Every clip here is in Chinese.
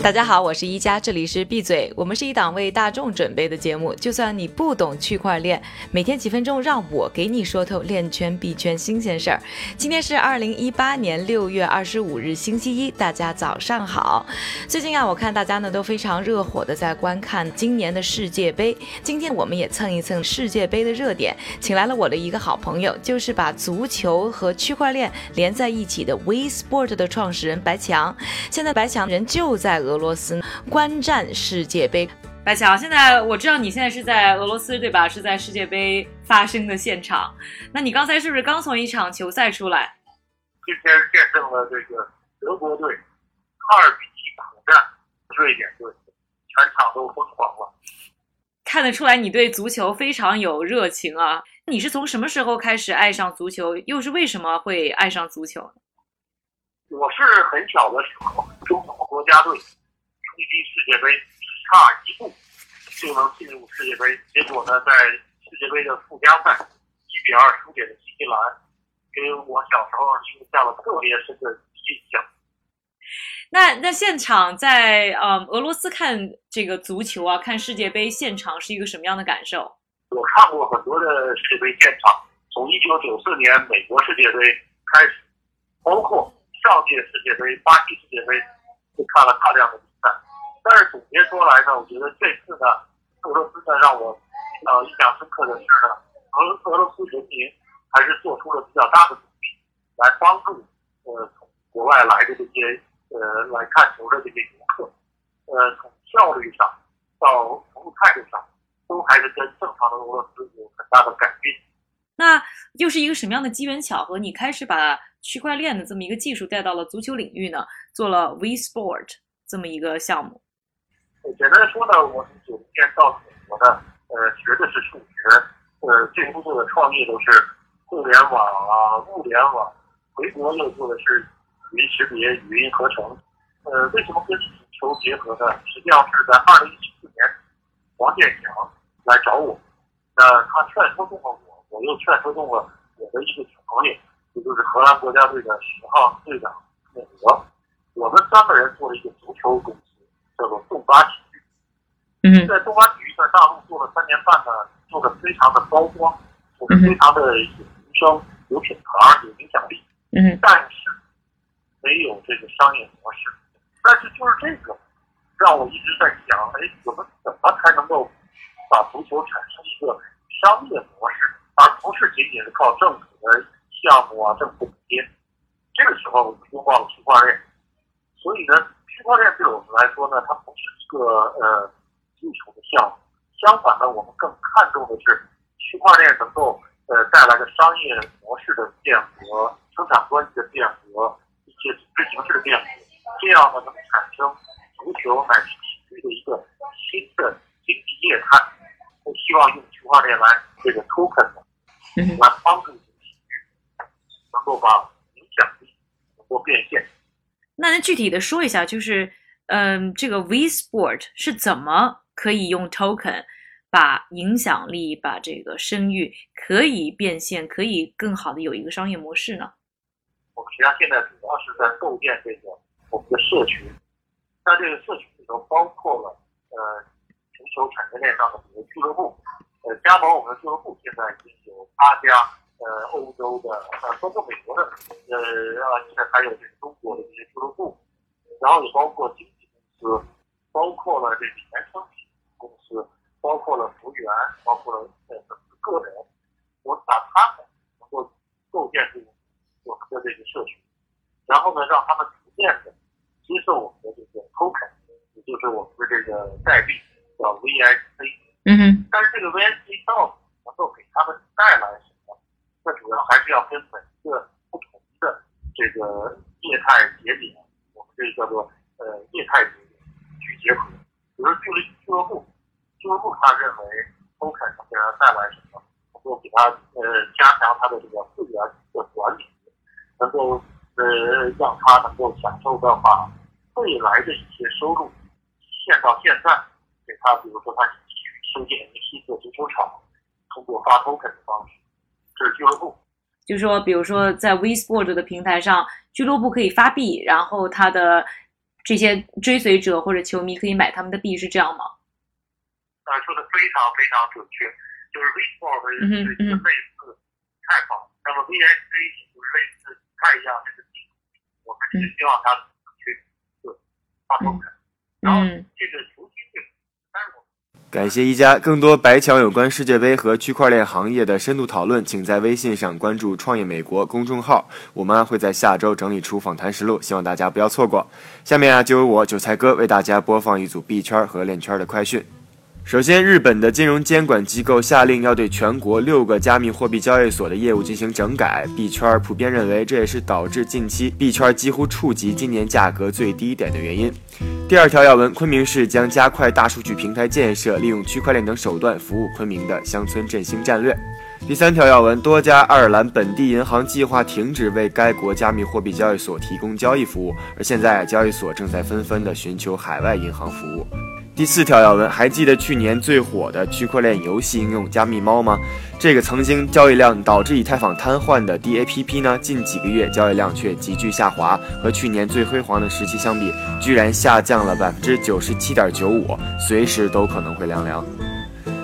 大家好，我是一加，这里是闭嘴。我们是一档为大众准备的节目，就算你不懂区块链，每天几分钟，让我给你说透链圈币圈新鲜事儿。今天是二零一八年六月二十五日，星期一，大家早上好。最近啊，我看大家呢都非常热火的在观看今年的世界杯。今天我们也蹭一蹭世界杯的热点，请来了我的一个好朋友，就是把足球和区块链连在一起的 WeSport 的创始人白强。现在白强人就在。俄罗斯观战世界杯，白强，现在我知道你现在是在俄罗斯对吧？是在世界杯发生的现场。那你刚才是不是刚从一场球赛出来？今天见证了这个德国队二比一苦战瑞典队，全场都疯狂了。看得出来你对足球非常有热情啊！你是从什么时候开始爱上足球？又是为什么会爱上足球？我是很小的时候，中国国家队。冲击世界杯只差一步就能进入世界杯，结果呢，在世界杯的附加赛一比二输给了新西兰，给我小时候留下了特别深的印象。那那现场在呃俄罗斯看这个足球啊，看世界杯现场是一个什么样的感受？我看过很多的世界杯现场，从一九九四年美国世界杯开始，包括上届世界杯、巴西世界杯，就看了大量的。但是总结出来呢，我觉得这次呢，俄罗斯呢让我呃印象深刻的是呢，俄俄罗斯人民还是做出了比较大的努力，来帮助呃从国外来的这些呃来看球的这些游客，呃从效率上到服务态度上，都还是跟正常的俄罗斯有很大的改变。那又是一个什么样的机缘巧合，你开始把区块链的这么一个技术带到了足球领域呢？做了 WeSport 这么一个项目。简单说呢，我从九零年到美国呢，呃，学的是数学，呃，进工作的创业都是互联网啊、物联网。回国又做的是语音识别、语音合成。呃，为什么跟足球结合呢？实际上是在二零一四年，王建强来找我，那他劝说动了我，我又劝说动了我的一个朋友，也就是荷兰国家队的十号队长内德。我们三个人做了一个足球公司。叫做动八体育，嗯，在动八体育在大陆做了三年半呢，做的非常的高光，做的非常的有名声、有品牌、有影响力，嗯，但是没有这个商业模式。但是就是这个，让我一直在想，哎，我们怎么才能够把足球产生一个商业模式，而不是仅仅是靠政府的项目啊、政府补贴？这个时候，我们拥抱了区块链，所以呢。区块链对我们来说呢，它不是一个呃技术的项目，相反呢，我们更看重的是区块链能够呃带来的商业模式的变革、生产关系的变革、一些组织形式的变革，这样呢能产生足球乃至体育的一个新的经济业态。我希望用区块链来这个 token 来帮助体育能够把影响力能够变现。那能具体的说一下，就是，嗯，这个 WeSport 是怎么可以用 token 把影响力、把这个声誉可以变现，可以更好的有一个商业模式呢？我们实际上现在主要是在构建这个我们的社群，在这个社群里头包括了呃全球产业链上的比如俱乐部，呃加盟我们的俱乐部现在已经有八家。呃，欧洲的，呃，包括美国的，呃，啊，现在还有这个中国的这些俱乐部，然后也包括经纪公司，包括了这个衍生品公司，包括了服务员，包括了呃个人，我把他们能够构建这个我们的这个社群，然后呢，让他们逐渐的接受我们的这个 token，也就是我们的这个代币，叫 VIC。嗯哼。但是这个 VIC 到底能够给他们带来？那主要还是要跟每一个不同的这个业态节点，我们这叫做呃业态节点去结合。比如说俱乐俱乐部，俱乐部他认为 token 能给他带来什么？能够给他呃加强他的这个会员的管理，能够呃让他能够享受到把未来的一些收入现到现在，给他比如说他去修建一个新的足球场，通过发 token 的方式。是俱乐部，就是说，比如说在 WeSport 的平台上，俱乐部可以发币，然后他的这些追随者或者球迷可以买他们的币，是这样吗？啊，说的非常非常准确，就是 v i t c o i 是一个类似太坊，那么 VSC 就是类似太一下这个币，我们是希望它去发投产，然后这个球星这个，但是我。感谢一加，更多白墙有关世界杯和区块链行业的深度讨论，请在微信上关注“创业美国”公众号，我们会在下周整理出访谈实录，希望大家不要错过。下面啊，就由我韭菜哥为大家播放一组币圈和链圈的快讯。首先，日本的金融监管机构下令要对全国六个加密货币交易所的业务进行整改。币圈普遍认为，这也是导致近期币圈几乎触及今年价格最低点的原因。第二条要闻：昆明市将加快大数据平台建设，利用区块链等手段服务昆明的乡村振兴战略。第三条要闻：多家爱尔兰本地银行计划停止为该国加密货币交易所提供交易服务，而现在交易所正在纷纷的寻求海外银行服务。第四条要闻，还记得去年最火的区块链游戏应用加密猫吗？这个曾经交易量导致以太坊瘫痪的 DAPP 呢，近几个月交易量却急剧下滑，和去年最辉煌的时期相比，居然下降了百分之九十七点九五，随时都可能会凉凉。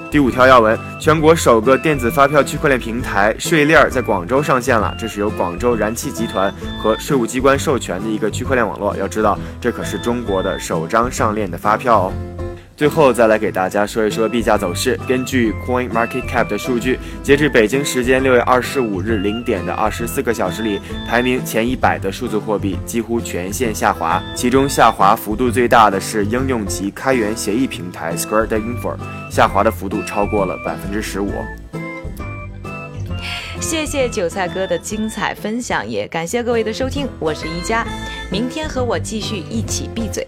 第五条要闻，全国首个电子发票区块链平台税链儿在广州上线了，这是由广州燃气集团和税务机关授权的一个区块链网络。要知道，这可是中国的首张上链的发票哦。最后再来给大家说一说币价走势。根据 Coin Market Cap 的数据，截至北京时间六月二十五日零点的二十四个小时里，排名前一百的数字货币几乎全线下滑，其中下滑幅度最大的是应用级开源协议平台 Square Info，下滑的幅度超过了百分之十五。谢谢韭菜哥的精彩分享，也感谢各位的收听，我是一加，明天和我继续一起闭嘴。